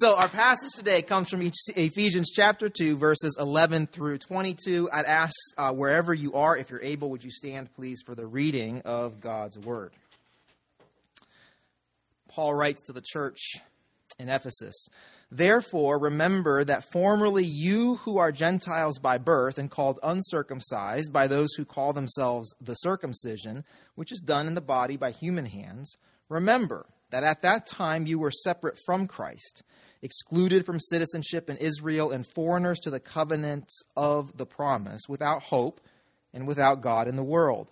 So our passage today comes from Ephesians chapter 2, verses 11 through 22. I'd ask uh, wherever you are, if you're able, would you stand, please, for the reading of God's word. Paul writes to the church in Ephesus Therefore, remember that formerly you who are Gentiles by birth and called uncircumcised by those who call themselves the circumcision, which is done in the body by human hands, remember that at that time you were separate from Christ, excluded from citizenship in Israel, and foreigners to the covenant of the promise, without hope and without God in the world.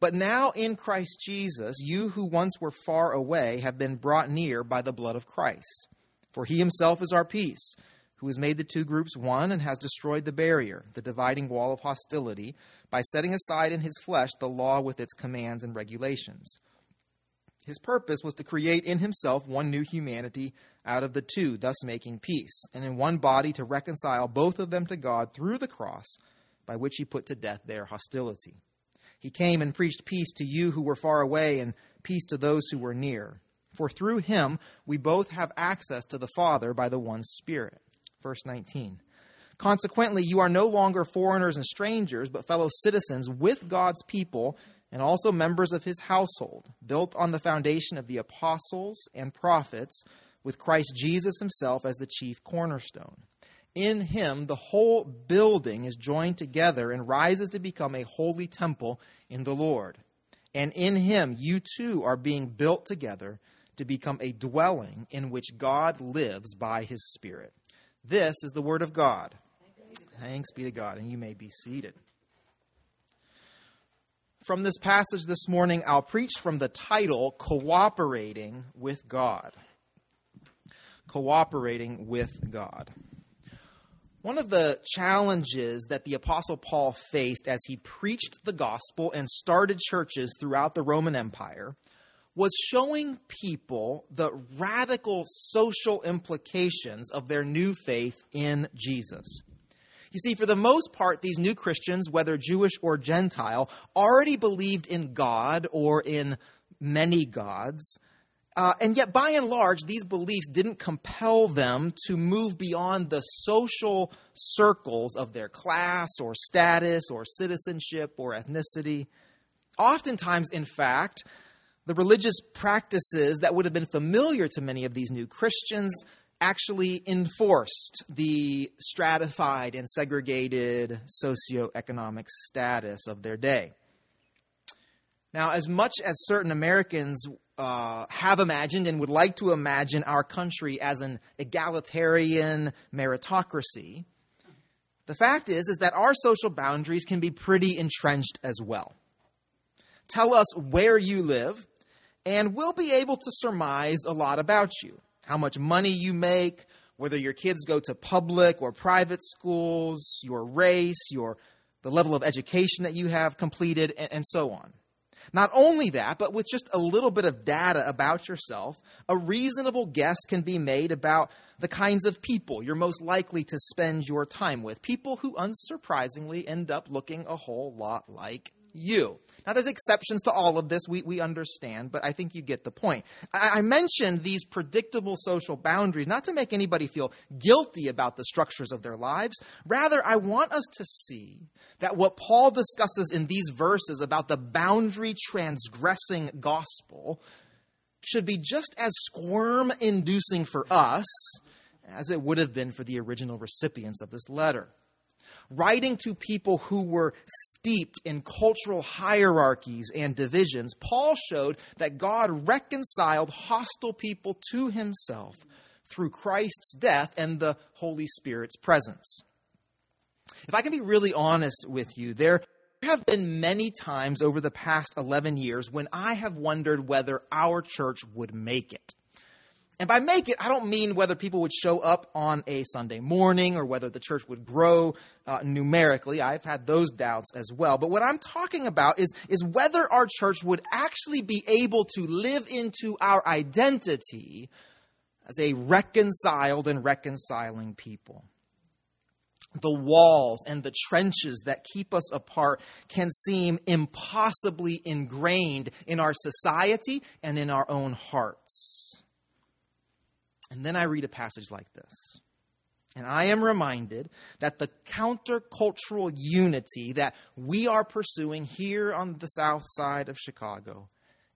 But now in Christ Jesus, you who once were far away have been brought near by the blood of Christ. For he himself is our peace, who has made the two groups one and has destroyed the barrier, the dividing wall of hostility, by setting aside in his flesh the law with its commands and regulations. His purpose was to create in himself one new humanity out of the two, thus making peace, and in one body to reconcile both of them to God through the cross, by which he put to death their hostility. He came and preached peace to you who were far away and peace to those who were near. For through him we both have access to the Father by the one Spirit. Verse 19. Consequently, you are no longer foreigners and strangers, but fellow citizens with God's people and also members of his household, built on the foundation of the apostles and prophets, with Christ Jesus himself as the chief cornerstone. In him, the whole building is joined together and rises to become a holy temple in the Lord. And in him, you too are being built together to become a dwelling in which God lives by his Spirit. This is the Word of God. Thanks be to God, and you may be seated. From this passage this morning, I'll preach from the title Cooperating with God. Cooperating with God. One of the challenges that the Apostle Paul faced as he preached the gospel and started churches throughout the Roman Empire was showing people the radical social implications of their new faith in Jesus. You see, for the most part, these new Christians, whether Jewish or Gentile, already believed in God or in many gods. Uh, and yet, by and large, these beliefs didn't compel them to move beyond the social circles of their class or status or citizenship or ethnicity. Oftentimes, in fact, the religious practices that would have been familiar to many of these new Christians actually enforced the stratified and segregated socioeconomic status of their day. Now, as much as certain Americans uh, have imagined and would like to imagine our country as an egalitarian meritocracy, the fact is is that our social boundaries can be pretty entrenched as well. Tell us where you live, and we'll be able to surmise a lot about you how much money you make, whether your kids go to public or private schools, your race, your the level of education that you have completed, and, and so on. Not only that, but with just a little bit of data about yourself, a reasonable guess can be made about the kinds of people you're most likely to spend your time with. People who unsurprisingly end up looking a whole lot like you. Now, there's exceptions to all of this, we, we understand, but I think you get the point. I, I mentioned these predictable social boundaries not to make anybody feel guilty about the structures of their lives. Rather, I want us to see that what Paul discusses in these verses about the boundary transgressing gospel should be just as squirm inducing for us as it would have been for the original recipients of this letter writing to people who were steeped in cultural hierarchies and divisions, Paul showed that God reconciled hostile people to himself through Christ's death and the Holy Spirit's presence. If I can be really honest with you, there have been many times over the past 11 years when I have wondered whether our church would make it. And by make it, I don't mean whether people would show up on a Sunday morning or whether the church would grow uh, numerically. I've had those doubts as well. But what I'm talking about is, is whether our church would actually be able to live into our identity as a reconciled and reconciling people. The walls and the trenches that keep us apart can seem impossibly ingrained in our society and in our own hearts. And then I read a passage like this. And I am reminded that the countercultural unity that we are pursuing here on the south side of Chicago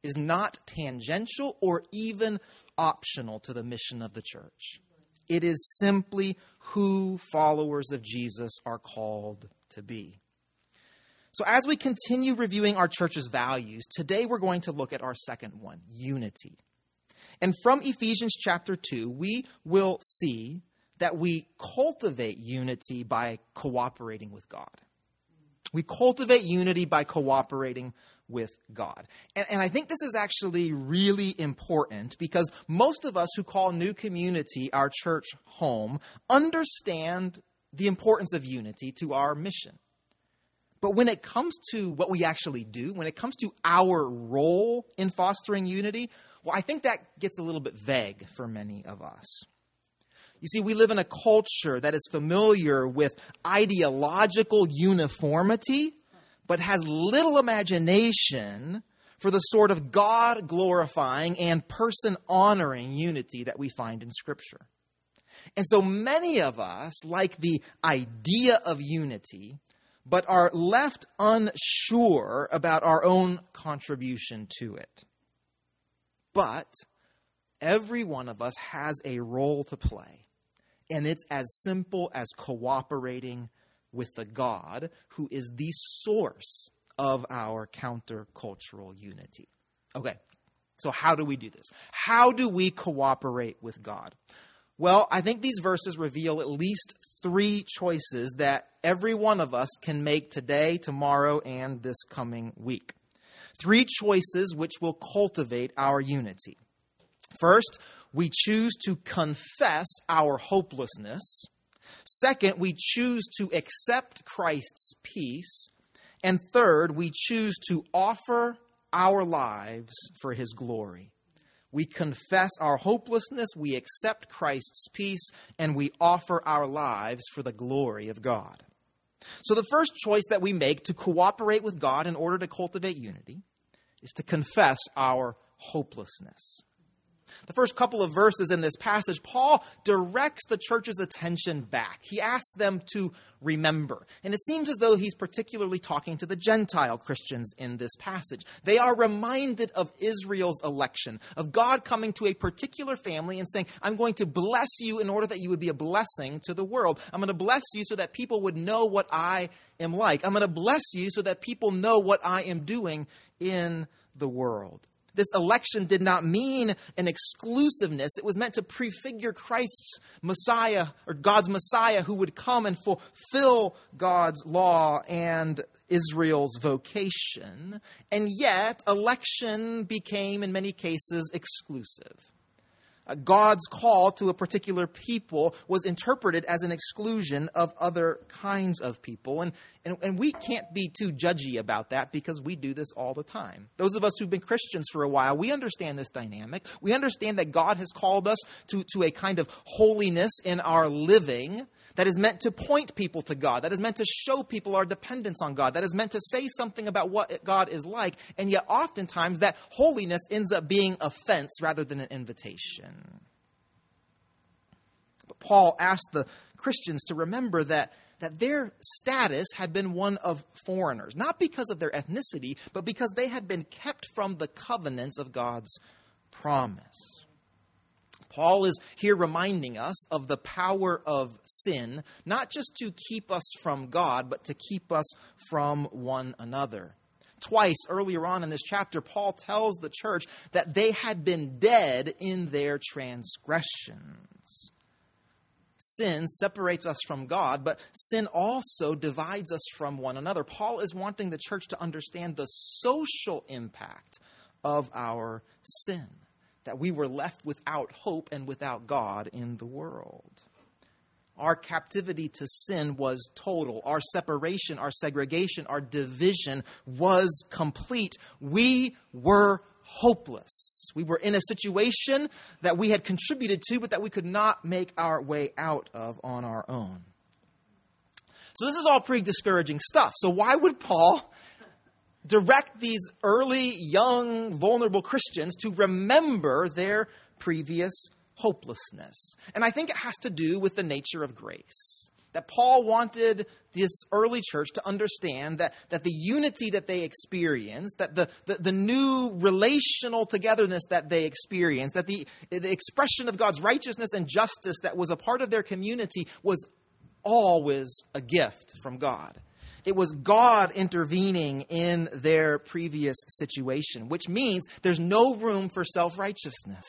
is not tangential or even optional to the mission of the church. It is simply who followers of Jesus are called to be. So, as we continue reviewing our church's values, today we're going to look at our second one unity. And from Ephesians chapter 2, we will see that we cultivate unity by cooperating with God. We cultivate unity by cooperating with God. And, and, I think this is actually really important because most of us who call New Community our church home understand the importance of unity to our mission. But when it comes to what we actually do, when it comes to our role in fostering unity, well, I think that gets a little bit vague for many of us. You see, we live in a culture that is familiar with ideological uniformity, but has little imagination for the sort of God glorifying and person honoring unity that we find in Scripture. And so many of us like the idea of unity, but are left unsure about our own contribution to it. But every one of us has a role to play. And it's as simple as cooperating with the God who is the source of our countercultural unity. Okay, so how do we do this? How do we cooperate with God? Well, I think these verses reveal at least three choices that every one of us can make today, tomorrow, and this coming week. Three choices which will cultivate our unity. First, we choose to confess our hopelessness. Second, we choose to accept Christ's peace. And third, we choose to offer our lives for his glory. We confess our hopelessness, we accept Christ's peace, and we offer our lives for the glory of God. So, the first choice that we make to cooperate with God in order to cultivate unity is to confess our hopelessness. The first couple of verses in this passage, Paul directs the church's attention back. He asks them to remember. And it seems as though he's particularly talking to the Gentile Christians in this passage. They are reminded of Israel's election, of God coming to a particular family and saying, I'm going to bless you in order that you would be a blessing to the world. I'm going to bless you so that people would know what I am like. I'm going to bless you so that people know what I am doing in the world. This election did not mean an exclusiveness. It was meant to prefigure Christ's Messiah or God's Messiah who would come and fulfill God's law and Israel's vocation. And yet, election became, in many cases, exclusive. God's call to a particular people was interpreted as an exclusion of other kinds of people. And, and, and we can't be too judgy about that because we do this all the time. Those of us who've been Christians for a while, we understand this dynamic. We understand that God has called us to, to a kind of holiness in our living that is meant to point people to God, that is meant to show people our dependence on God, that is meant to say something about what God is like, and yet oftentimes that holiness ends up being offense rather than an invitation. But Paul asked the Christians to remember that that their status had been one of foreigners, not because of their ethnicity, but because they had been kept from the covenants of God's promise. Paul is here reminding us of the power of sin, not just to keep us from God, but to keep us from one another. Twice earlier on in this chapter, Paul tells the church that they had been dead in their transgressions. Sin separates us from God, but sin also divides us from one another. Paul is wanting the church to understand the social impact of our sin that we were left without hope and without God in the world. Our captivity to sin was total. Our separation, our segregation, our division was complete. We were hopeless. We were in a situation that we had contributed to, but that we could not make our way out of on our own. So, this is all pretty discouraging stuff. So, why would Paul direct these early, young, vulnerable Christians to remember their previous hopelessness. And I think it has to do with the nature of grace. That Paul wanted this early church to understand that, that the unity that they experienced, that the, the, the new relational togetherness that they experienced, that the, the expression of God's righteousness and justice that was a part of their community was always a gift from God. It was God intervening in their previous situation, which means there's no room for self righteousness.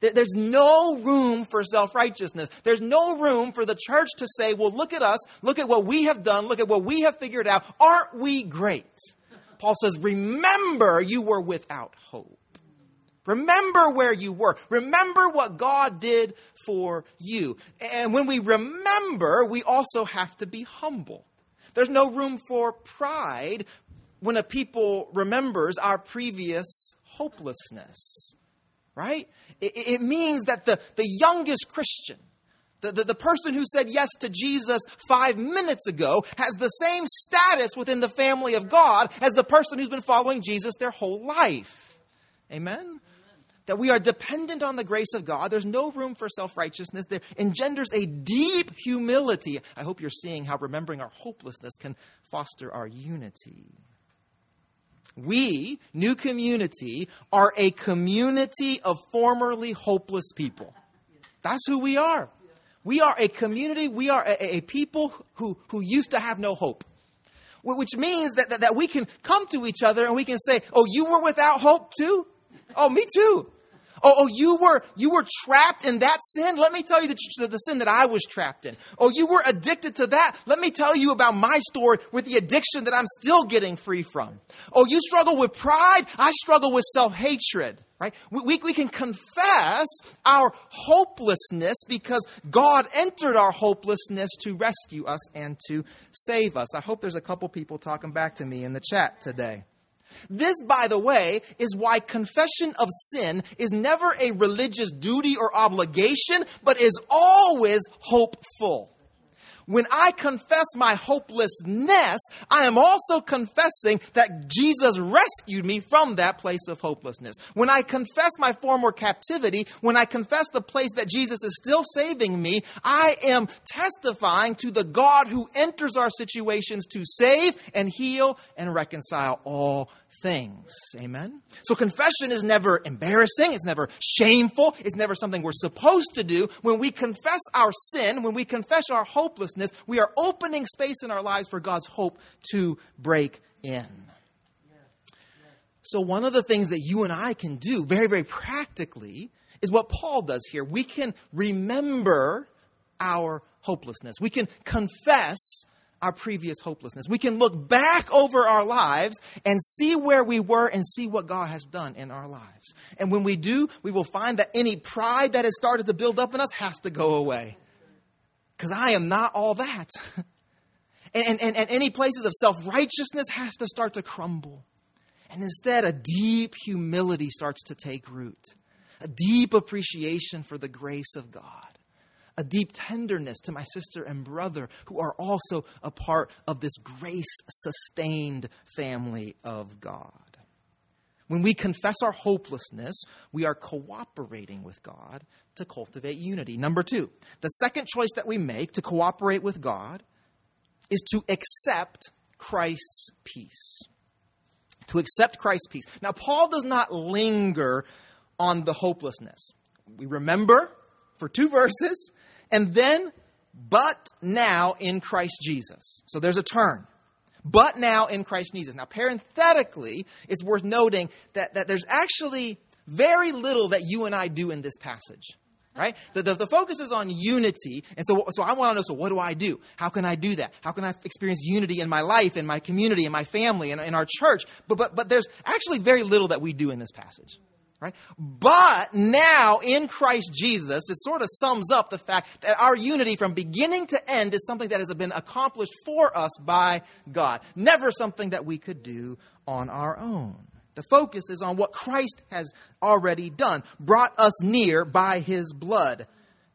There's no room for self righteousness. There's no room for the church to say, well, look at us. Look at what we have done. Look at what we have figured out. Aren't we great? Paul says, remember you were without hope. Remember where you were. Remember what God did for you. And when we remember, we also have to be humble. There's no room for pride when a people remembers our previous hopelessness right? It, it means that the, the youngest Christian, the, the, the, person who said yes to Jesus five minutes ago has the same status within the family of God as the person who's been following Jesus their whole life. Amen? That we are dependent on the grace of God. There's no room for self righteousness. There engenders a deep humility. I hope you're seeing how remembering our hopelessness can foster our unity. We, New Community, are a community of formerly hopeless people. That's who we are. We are a community, we are a, a people who, who used to have no hope. Which means that, that, that we can come to each other and we can say, Oh, you were without hope too? Oh, me too. Oh, oh, you were you were trapped in that sin. Let me tell you the, the sin that I was trapped in. Oh, you were addicted to that. Let me tell you about my story with the addiction that I'm still getting free from. Oh, you struggle with pride. I struggle with self hatred. Right? We, we can confess our hopelessness because God entered our hopelessness to rescue us and to save us. I hope there's a couple people talking back to me in the chat today. This, by the way, is why confession of sin is never a religious duty or obligation, but is always hopeful. When I confess my hopelessness, I am also confessing that Jesus rescued me from that place of hopelessness. When I confess my former captivity, when I confess the place that Jesus is still saving me, I am testifying to the God who enters our situations to save and heal and reconcile all things. Amen? So confession is never embarrassing. It's never shameful. It's never something we're supposed to do. When we confess our sin, when we confess our hopelessness, we are opening space in our lives for God's hope to break in. So, one of the things that you and I can do very, very practically is what Paul does here. We can remember our hopelessness. We can confess our previous hopelessness. We can look back over our lives and see where we were and see what God has done in our lives. And when we do, we will find that any pride that has started to build up in us has to go away. Because I am not all that. and, and, and any places of self righteousness has to start to crumble. And instead, a deep humility starts to take root, a deep appreciation for the grace of God a deep tenderness to my sister and brother who are also a part of this grace sustained family of God. When we confess our hopelessness, we are cooperating with God to cultivate unity. Number two, the second choice that we make to cooperate with God is to accept Christ's peace. To accept Christ's peace. Now, Paul does not linger on the hopelessness. We remember for two verses and then, but now in Christ Jesus. So there's a turn. But now in Christ Jesus. Now, parenthetically, it's worth noting that, that there's actually very little that you and I do in this passage. Right? The, the, the focus is on unity. And so, so I want to know so, what do I do? How can I do that? How can I experience unity in my life, in my community, in my family, in, in our church? But, but, but there's actually very little that we do in this passage. Right? But now in Christ Jesus, it sort of sums up the fact that our unity from beginning to end is something that has been accomplished for us by God. Never something that we could do on our own. The focus is on what Christ has already done, brought us near by his blood.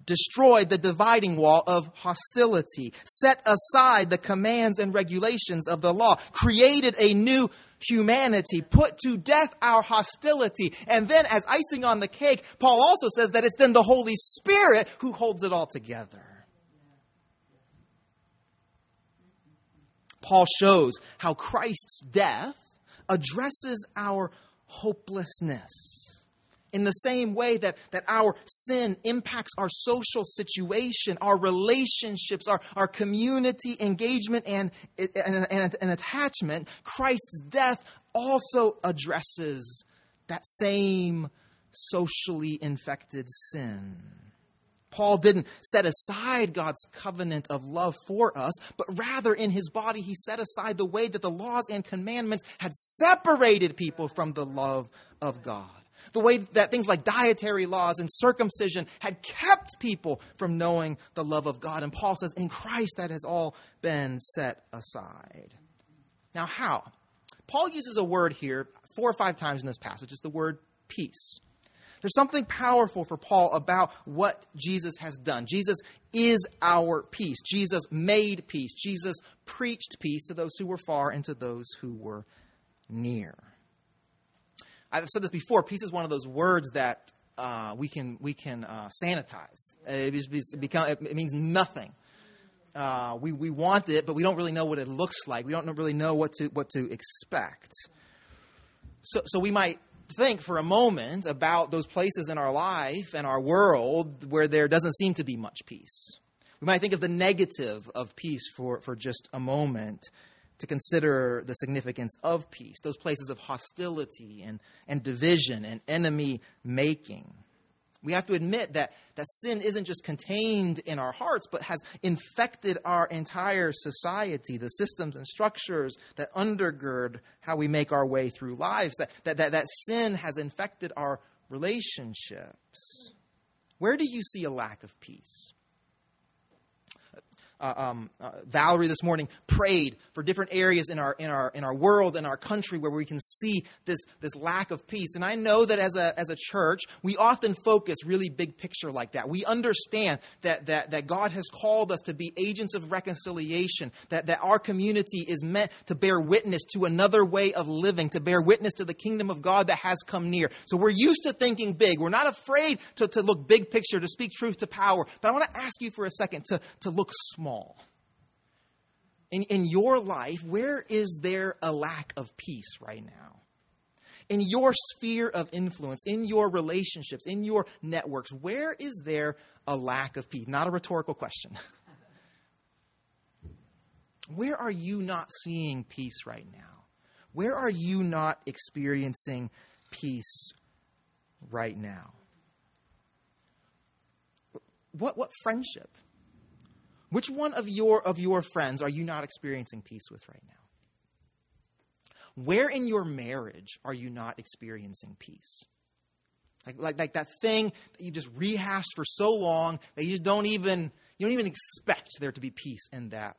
Destroyed the dividing wall of hostility, set aside the commands and regulations of the law, created a new humanity, put to death our hostility. And then, as icing on the cake, Paul also says that it's then the Holy Spirit who holds it all together. Paul shows how Christ's death addresses our hopelessness in the same way that, that our sin impacts our social situation, our relationships, our, our community engagement and, and, and, and attachment, Christ's death also addresses that same socially infected sin. Paul didn't set aside God's covenant of love for us, but rather in his body, he set aside the way that the laws and commandments had separated people from the love of God. The way that things like dietary laws and circumcision had kept people from knowing the love of God. And Paul says, in Christ, that has all been set aside. Now, how? Paul uses a word here four or five times in this passage. It's the word peace. There's something powerful for Paul about what Jesus has done. Jesus is our peace. Jesus made peace. Jesus preached peace to those who were far and to those who were near. I've said this before. Peace is one of those words that uh, we can we can uh, sanitize. It, it, become, it, means nothing. Uh, we we want it, but we don't really know what it looks like. We don't really know what to what to expect. So so we might think for a moment about those places in our life and our world where there doesn't seem to be much peace. We might think of the negative of peace for, for just a moment to consider the significance of peace, those places of hostility and, and division and enemy making. We have to admit that, that sin isn't just contained in our hearts, but has infected our entire society, the systems and structures that undergird how we make our way through lives, that, that, that, that sin has infected our relationships. Where do you see a lack of peace? Uh, um, uh, Valerie this morning prayed for different areas in our in our in our world in our country where we can see this this lack of peace. And I know that as a as a church, we often focus really big picture like that. We understand that that that God has called us to be agents of reconciliation. That that our community is meant to bear witness to another way of living, to bear witness to the kingdom of God that has come near. So we're used to thinking big. We're not afraid to, to look big picture, to speak truth to power. But I want to ask you for a second to, to look small small. In, in your life, where is there a lack of peace right now? In your sphere of influence, in your relationships, in your networks, where is there a lack of peace? Not a rhetorical question. Where are you not seeing peace right now? Where are you not experiencing peace right now? What, what friendship? Which one of your, of your friends are you not experiencing peace with right now? Where in your marriage are you not experiencing peace? Like, like, like that thing that you just rehashed for so long that you just don't even you don't even expect there to be peace in that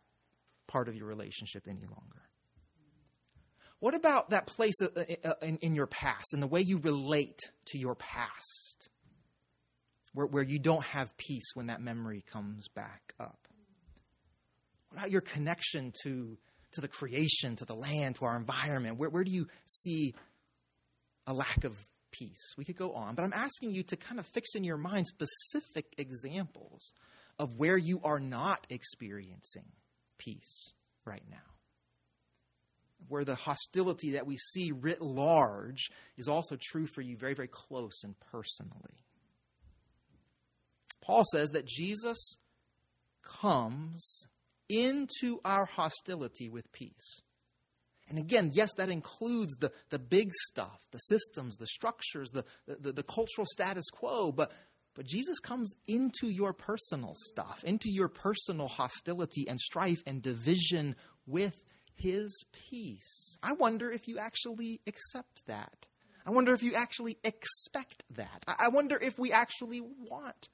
part of your relationship any longer. What about that place uh, uh, in, in your past and the way you relate to your past, where, where you don't have peace when that memory comes back up? What about your connection to, to the creation, to the land, to our environment? Where, where do you see a lack of peace? We could go on, but I'm asking you to kind of fix in your mind specific examples of where you are not experiencing peace right now. Where the hostility that we see writ large is also true for you very, very close and personally. Paul says that Jesus comes into our hostility with peace. And again, yes, that includes the, the big stuff, the systems, the structures, the, the, the, cultural status quo, but, but Jesus comes into your personal stuff, into your personal hostility and strife and division with his peace. I wonder if you actually accept that. I wonder if you actually expect that. I wonder if we actually want.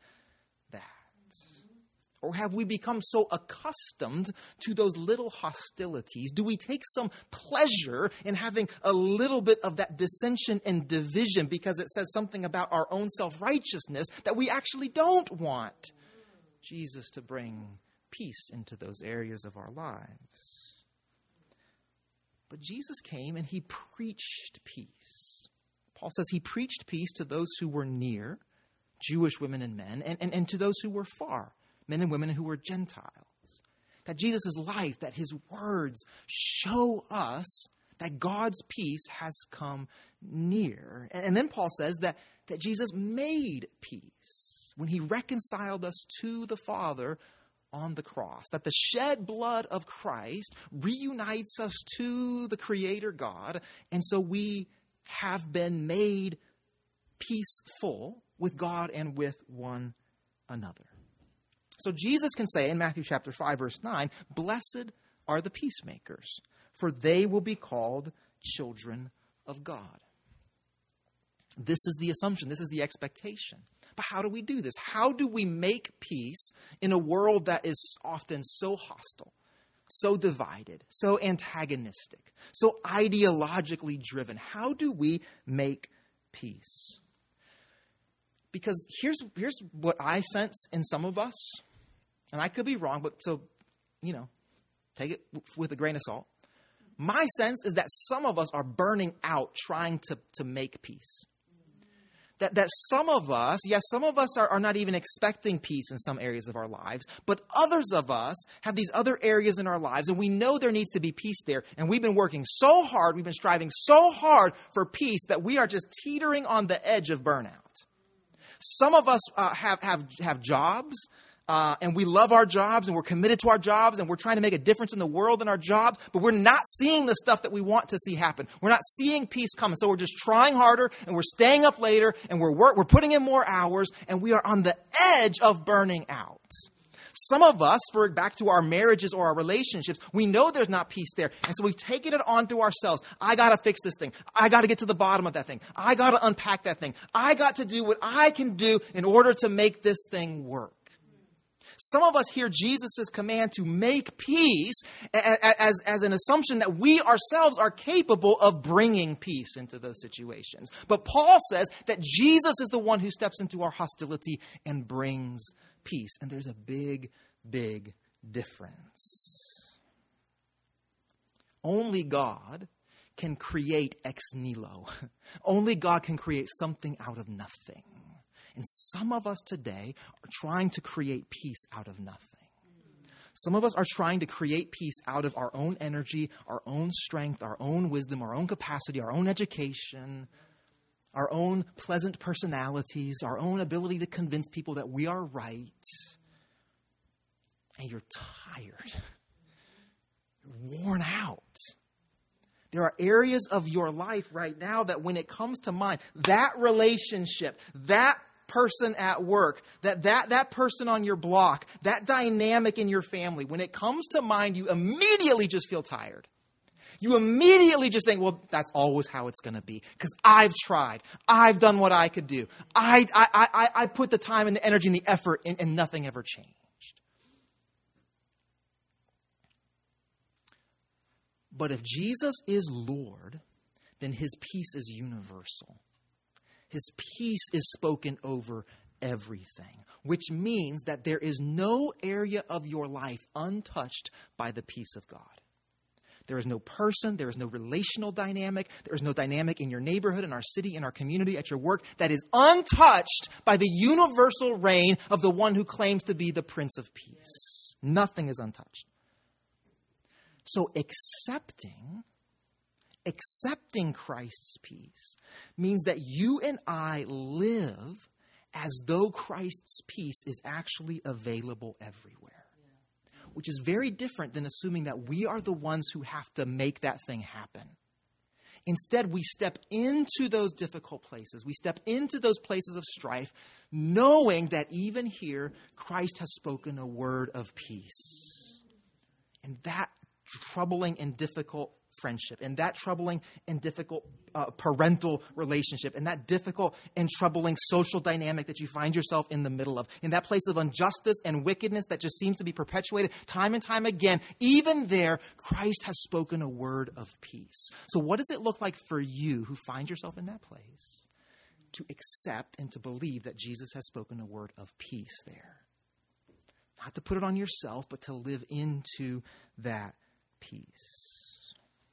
Or have we become so accustomed to those little hostilities? Do we take some pleasure in having a little bit of that dissension and division because it says something about our own self righteousness that we actually don't want Jesus to bring peace into those areas of our lives. But Jesus came and he preached peace. Paul says he preached peace to those who were near, Jewish women and men, and, and, and to those who were far, men and women who were Gentiles. That Jesus' life, that his words show us that God's peace has come near. And, then Paul says that, that Jesus made peace when he reconciled us to the Father on the cross. That the shed blood of Christ reunites us to the Creator God, and so we have been made peaceful with God and with one another. So Jesus can say in Matthew chapter 5 verse 9, "Blessed are the peacemakers, for they will be called children of God." This is the assumption, this is the expectation. But how do we do this? How do we make peace in a world that is often so hostile, so divided, so antagonistic, so ideologically driven? How do we make peace? Because here's, here's what I sense in some of us, and I could be wrong, but so, you know, take it with a grain of salt. My sense is that some of us are burning out trying to, to make peace that, that some of us, yes, some of us are, are not even expecting peace in some areas of our lives, but others of us have these other areas in our lives, and we know there needs to be peace there. And we've been working so hard, we've been striving so hard for peace that we are just teetering on the edge of burnout. Some of us uh, have, have, have jobs uh, and we love our jobs and we're committed to our jobs and we're trying to make a difference in the world in our jobs, but we're not seeing the stuff that we want to see happen. We're not seeing peace come. so we're just trying harder and we're staying up later and we're, work, we're putting in more hours and we are on the edge of burning out. Some of us, for back to our marriages or our relationships, we know there's not peace there. And so we've taken it onto ourselves. I got to fix this thing. I got to get to the bottom of that thing. I got to unpack that thing. I got to do what I can do in order to make this thing work. Some of us hear Jesus' command to make peace as, as an assumption that we ourselves are capable of bringing peace into those situations. But Paul says that Jesus is the one who steps into our hostility and brings peace. And there's a big, big difference. Only God can create ex nihilo. Only God can create something out of nothing. And some of us today are trying to create peace out of nothing. Some of us are trying to create peace out of our own energy, our own strength, our own wisdom, our own capacity, our own education, our own pleasant personalities, our own ability to convince people that we are right. And you're tired, you're worn out. There are areas of your life right now that when it comes to mind, that relationship, that person at work, that, that, that person on your block, that dynamic in your family, when it comes to mind, you immediately just feel tired. You immediately just think, well, that's always how it's going to be. Because I've tried. I've done what I could do. I, I, I, I put the time and the energy and the effort, and, and nothing ever changed. But if Jesus is Lord, then his peace is universal. His peace is spoken over everything, which means that there is no area of your life untouched by the peace of God. There is no person, there is no relational dynamic, there is no dynamic in your neighborhood, in our city, in our community, at your work that is untouched by the universal reign of the one who claims to be the Prince of Peace. Nothing is untouched. So accepting accepting Christ's peace means that you and I live as though Christ's peace is actually available everywhere, which is very different than assuming that we are the ones who have to make that thing happen. Instead, we step into those difficult places. We step into those places of strife, knowing that even here, Christ has spoken a word of peace. And that troubling and difficult friendship, in that troubling and difficult uh, parental relationship, in that difficult and troubling social dynamic that you find yourself in the middle of, in that place of injustice and wickedness that just seems to be perpetuated time and time again, even there, Christ has spoken a word of peace. So, what does it look like for you who find yourself in that place? To accept and to believe that Jesus has spoken a word of peace there. not to put it on yourself, but to live into that peace.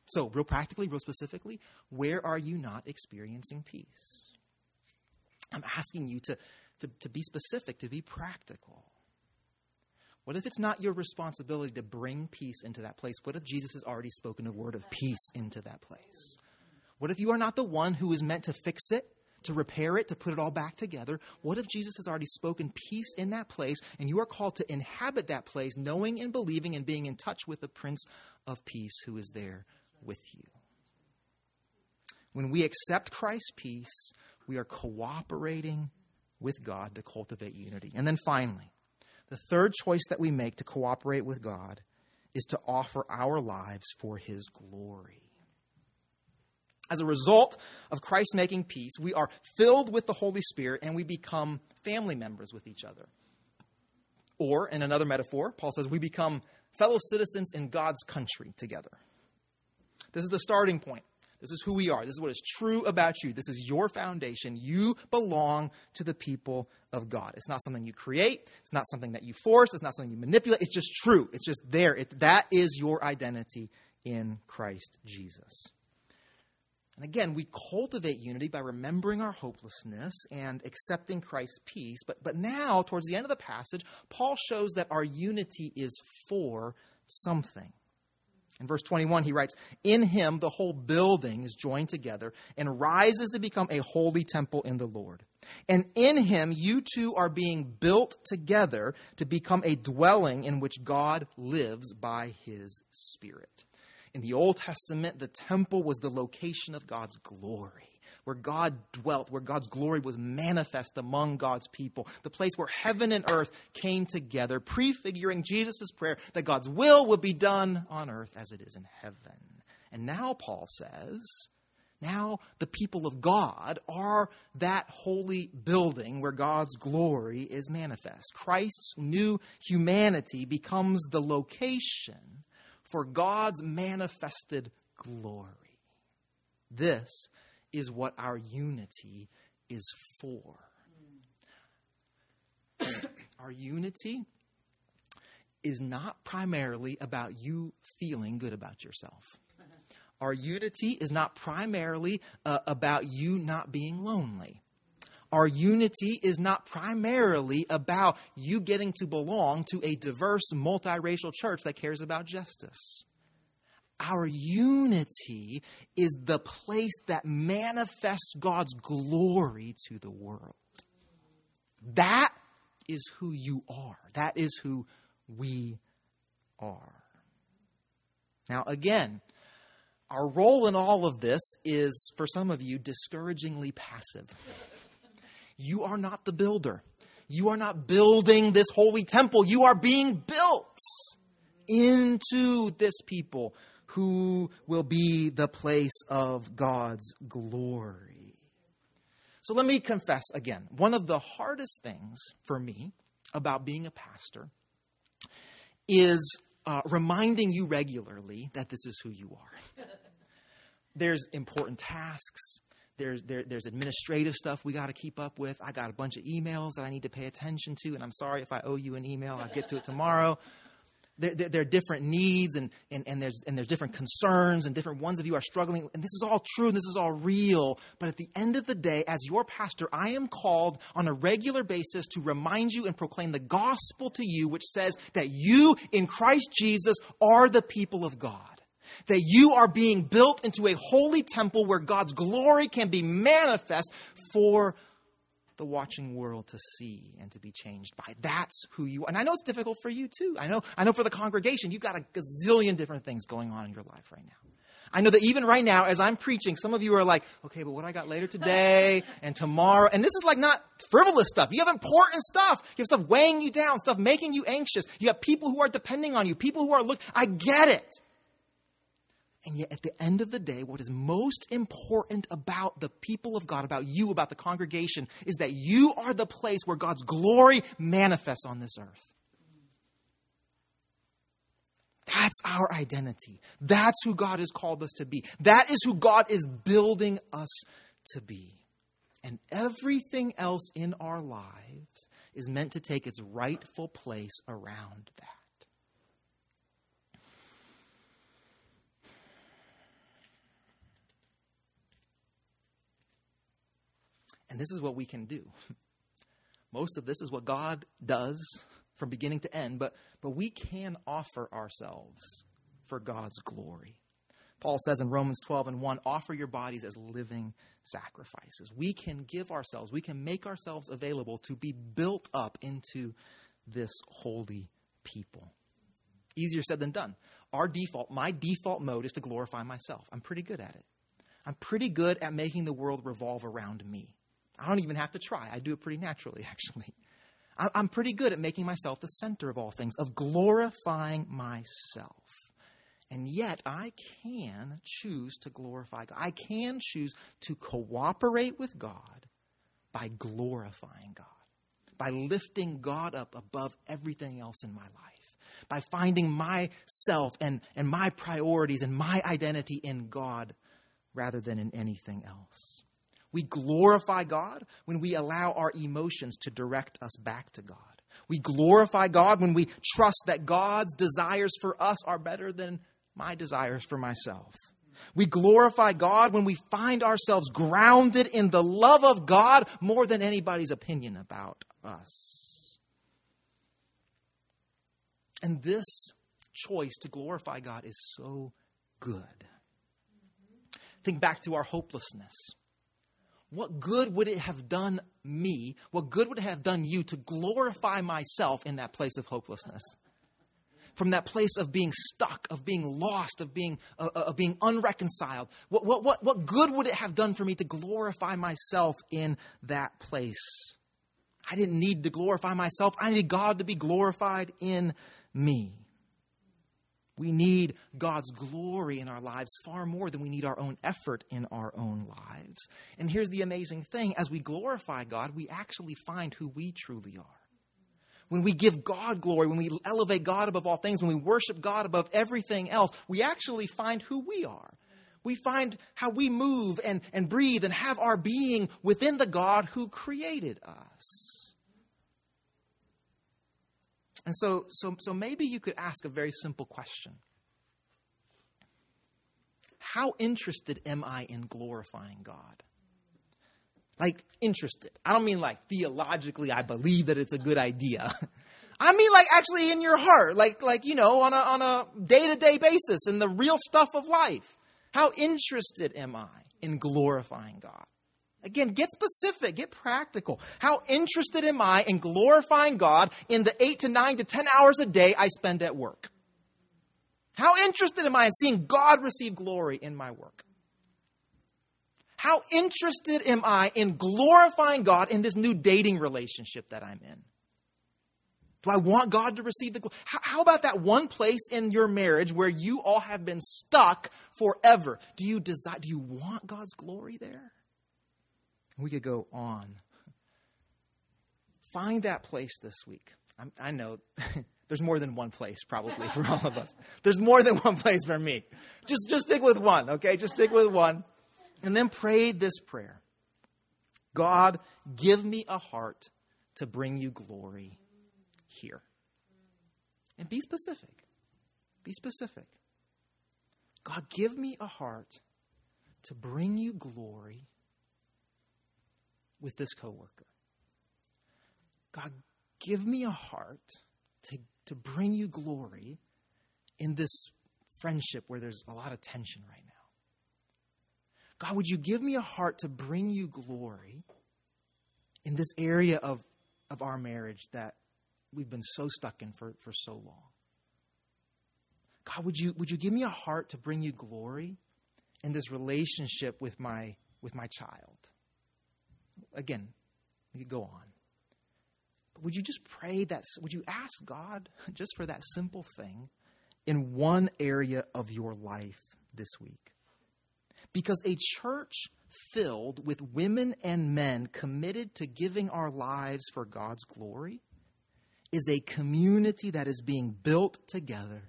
So, real practically, real specifically, where are you not experiencing peace? I'm asking you to, to, to be specific, to be practical. What if it's not your responsibility to bring peace into that place? What if Jesus has already spoken a word of peace into that place? What if you are not the one who is meant to fix it, to repair it, to put it all back together? What if Jesus has already spoken peace in that place and you are called to inhabit that place, knowing and believing and being in touch with the Prince of Peace who is there with you? When we accept Christ's peace, we are cooperating with God to cultivate unity. And then finally, the third choice that we make to cooperate with God is to offer our lives for His glory. As a result of Christ making peace, we are filled with the Holy Spirit and we become family members with each other. Or, in another metaphor, Paul says we become fellow citizens in God's country together. This is the starting point. This is who we are. This is what is true about you. This is your foundation. You belong to the people of God. It's not something you create. It's not something that you force. It's not something you manipulate. It's just true. It's just there. It, that is your identity in Christ Jesus. And again, we cultivate unity by remembering our hopelessness and accepting Christ's peace. But, but now, towards the end of the passage, Paul shows that our unity is for something. In verse 21, he writes, In him the whole building is joined together and rises to become a holy temple in the Lord. And in him you too are being built together to become a dwelling in which God lives by his Spirit. In the Old Testament, the temple was the location of God's glory where God dwelt, where God's glory was manifest among God's people, the place where heaven and earth came together, prefiguring Jesus' prayer that God's will would be done on earth as it is in heaven. And now, Paul says, now the people of God are that holy building where God's glory is manifest. Christ's new humanity becomes the location for God's manifested glory. This is what our unity is for. our unity is not primarily about you feeling good about yourself. Our unity is not primarily uh, about you not being lonely. Our unity is not primarily about you getting to belong to a diverse, multiracial church that cares about justice. Our unity is the place that manifests God's glory to the world. That is who you are. That is who we are. Now, again, our role in all of this is, for some of you, discouragingly passive. You are not the builder. You are not building this holy temple. You are being built into this people who will be the place of God's glory. So let me confess again one of the hardest things for me about being a pastor is uh, reminding you regularly that this is who you are. There's important tasks. There's, there, there's administrative stuff we got to keep up with. I got a bunch of emails that I need to pay attention to, and I'm sorry if I owe you an email. I'll get to it tomorrow there, there, are different needs and, and, and, there's, and there's different concerns and different ones of you are struggling. And this is all true and this is all real. But at the end of the day, as your pastor, I am called on a regular basis to remind you and proclaim the gospel to you, which says that you in Christ Jesus are the people of God. That you are being built into a holy temple where God's glory can be manifest for the watching world to see and to be changed by. That's who you are. And I know it's difficult for you too. I know, I know for the congregation, you've got a gazillion different things going on in your life right now. I know that even right now, as I'm preaching, some of you are like, okay, but what I got later today and tomorrow, and this is like not frivolous stuff. You have important stuff. You have stuff weighing you down, stuff making you anxious. You have people who are depending on you, people who are look. I get it. And yet, at the end of the day, what is most important about the people of God, about you, about the congregation, is that you are the place where God's glory manifests on this earth. That's our identity. That's who God has called us to be. That is who God is building us to be. And everything else in our lives is meant to take its rightful place around that. And this is what we can do. Most of this is what God does from beginning to end, but, but we can offer ourselves for God's glory. Paul says in Romans 12 and 1 offer your bodies as living sacrifices. We can give ourselves, we can make ourselves available to be built up into this holy people. Easier said than done. Our default, my default mode is to glorify myself. I'm pretty good at it. I'm pretty good at making the world revolve around me. I don't even have to try. I do it pretty naturally, actually. I'm pretty good at making myself the center of all things, of glorifying myself. And yet, I can choose to glorify God. I can choose to cooperate with God by glorifying God, by lifting God up above everything else in my life, by finding myself and, and my priorities and my identity in God rather than in anything else. We glorify God when we allow our emotions to direct us back to God. We glorify God when we trust that God's desires for us are better than my desires for myself. We glorify God when we find ourselves grounded in the love of God more than anybody's opinion about us. And this choice to glorify God is so good. Think back to our hopelessness. What good would it have done me? What good would it have done you to glorify myself in that place of hopelessness? From that place of being stuck, of being lost, of being, uh, uh, of being unreconciled. What, what, what, what good would it have done for me to glorify myself in that place? I didn't need to glorify myself. I needed God to be glorified in me. We need God's glory in our lives far more than we need our own effort in our own lives. And here's the amazing thing as we glorify God, we actually find who we truly are. When we give God glory, when we elevate God above all things, when we worship God above everything else, we actually find who we are. We find how we move and, and breathe and have our being within the God who created us. And so, so, so maybe you could ask a very simple question How interested am I in glorifying God? Like, interested. I don't mean like theologically, I believe that it's a good idea. I mean, like actually in your heart, like, like you know, on a on a day to day basis, in the real stuff of life. How interested am I in glorifying God? Again, get specific, get practical. How interested am I in glorifying God in the eight to nine to 10 hours a day I spend at work? How interested am I in seeing God receive glory in my work? How interested am I in glorifying God in this new dating relationship that I'm in? Do I want God to receive the glory? How, how, about that one place in your marriage where you all have been stuck forever? Do you desire, do you want God's glory there? We could go on. Find that place this week. I'm, i know there's more than one place probably for all of us. There's more than one place for me. Just just stick with one, okay? Just stick with one. And then pray this prayer. God, give me a heart to bring you glory here. And be specific. Be specific. God, give me a heart to bring you glory with this coworker. God, give me a heart to, to bring you glory in this friendship where there's a lot of tension right now. God, would you give me a heart to bring you glory in this area of, of our marriage that we've been so stuck in for, for so long? God, would you, would you give me a heart to bring you glory in this relationship with my, with my child? Again, we could go on. But would you just pray that, would you ask God just for that simple thing in one area of your life this week? Because a church filled with women and men committed to giving our lives for God's glory is a community that is being built together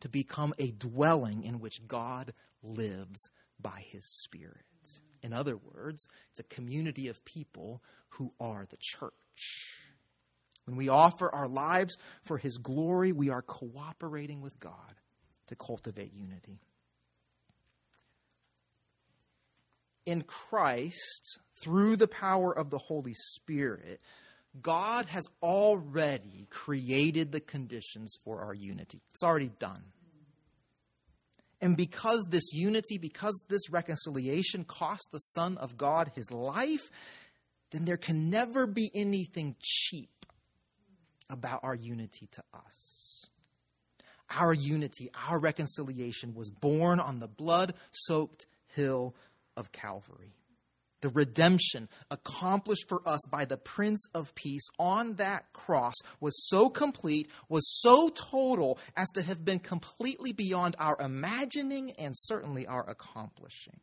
to become a dwelling in which God lives by his Spirit. In other words, it's a community of people who are the church. When we offer our lives for His glory, we are cooperating with God to cultivate unity. In Christ, through the power of the Holy Spirit, God has already created the conditions for our unity. It's already done. And because this unity, because this reconciliation cost the Son of God his life, then there can never be anything cheap about our unity to us. Our unity, our reconciliation was born on the blood soaked hill of Calvary the redemption accomplished for us by the Prince of Peace on that cross was so complete, was so total, as to have been completely beyond our imagining and certainly our accomplishing.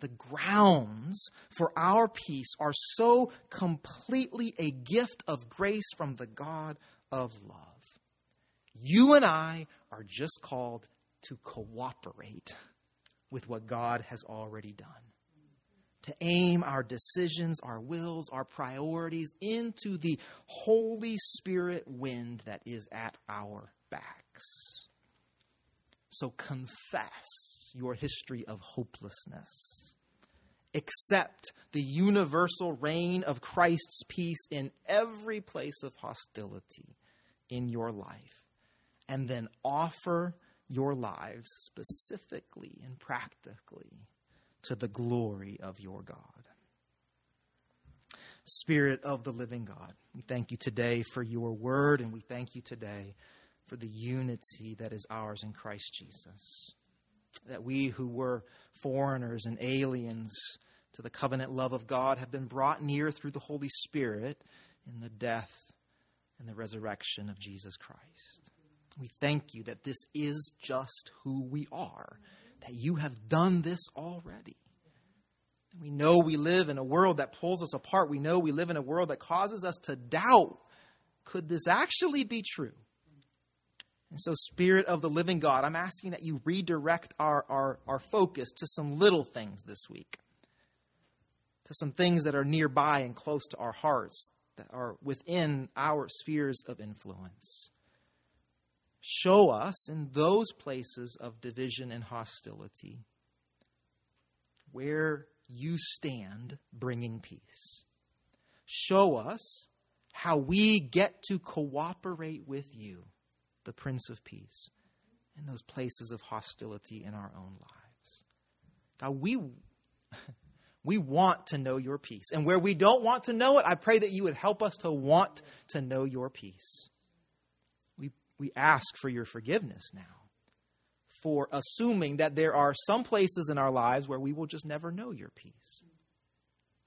The grounds for our peace are so completely a gift of grace from the God of love. You and I are just called to cooperate with what God has already done to aim our decisions, our wills, our priorities into the Holy Spirit wind that is at our backs. So confess your history of hopelessness. Accept the universal reign of Christ's peace in every place of hostility in your life. And then offer your lives specifically and practically to the glory of your God. Spirit of the living God, we thank you today for your word, and we thank you today for the unity that is ours in Christ Jesus. That we who were foreigners and aliens to the covenant love of God have been brought near through the Holy Spirit in the death and the resurrection of Jesus Christ. We thank you that this is just who we are that you have done this already. We know we live in a world that pulls us apart. We know we live in a world that causes us to doubt could this actually be true? And so, Spirit of the living God, I'm asking that you redirect our, our, our focus to some little things this week, to some things that are nearby and close to our hearts, that are within our spheres of influence. Show us in those places of division and hostility where you stand bringing peace. Show us how we get to cooperate with you, the Prince of Peace, in those places of hostility in our own lives. God, we, we want to know your peace. And where we don't want to know it, I pray that you would help us to want to know your peace we ask for your forgiveness now for assuming that there are some places in our lives where we will just never know your peace.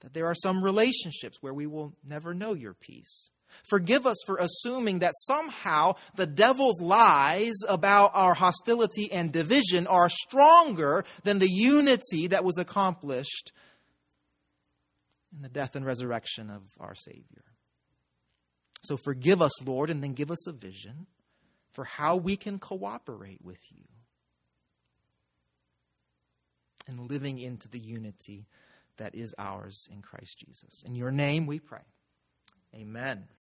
That there are some relationships where we will never know your peace. Forgive us for assuming that somehow the devil's lies about our hostility and division are stronger than the unity that was accomplished in the death and resurrection of our Savior. So forgive us, Lord, and then give us a vision for how we can cooperate with you and living into the unity that is ours in Christ Jesus. In your name we pray. Amen.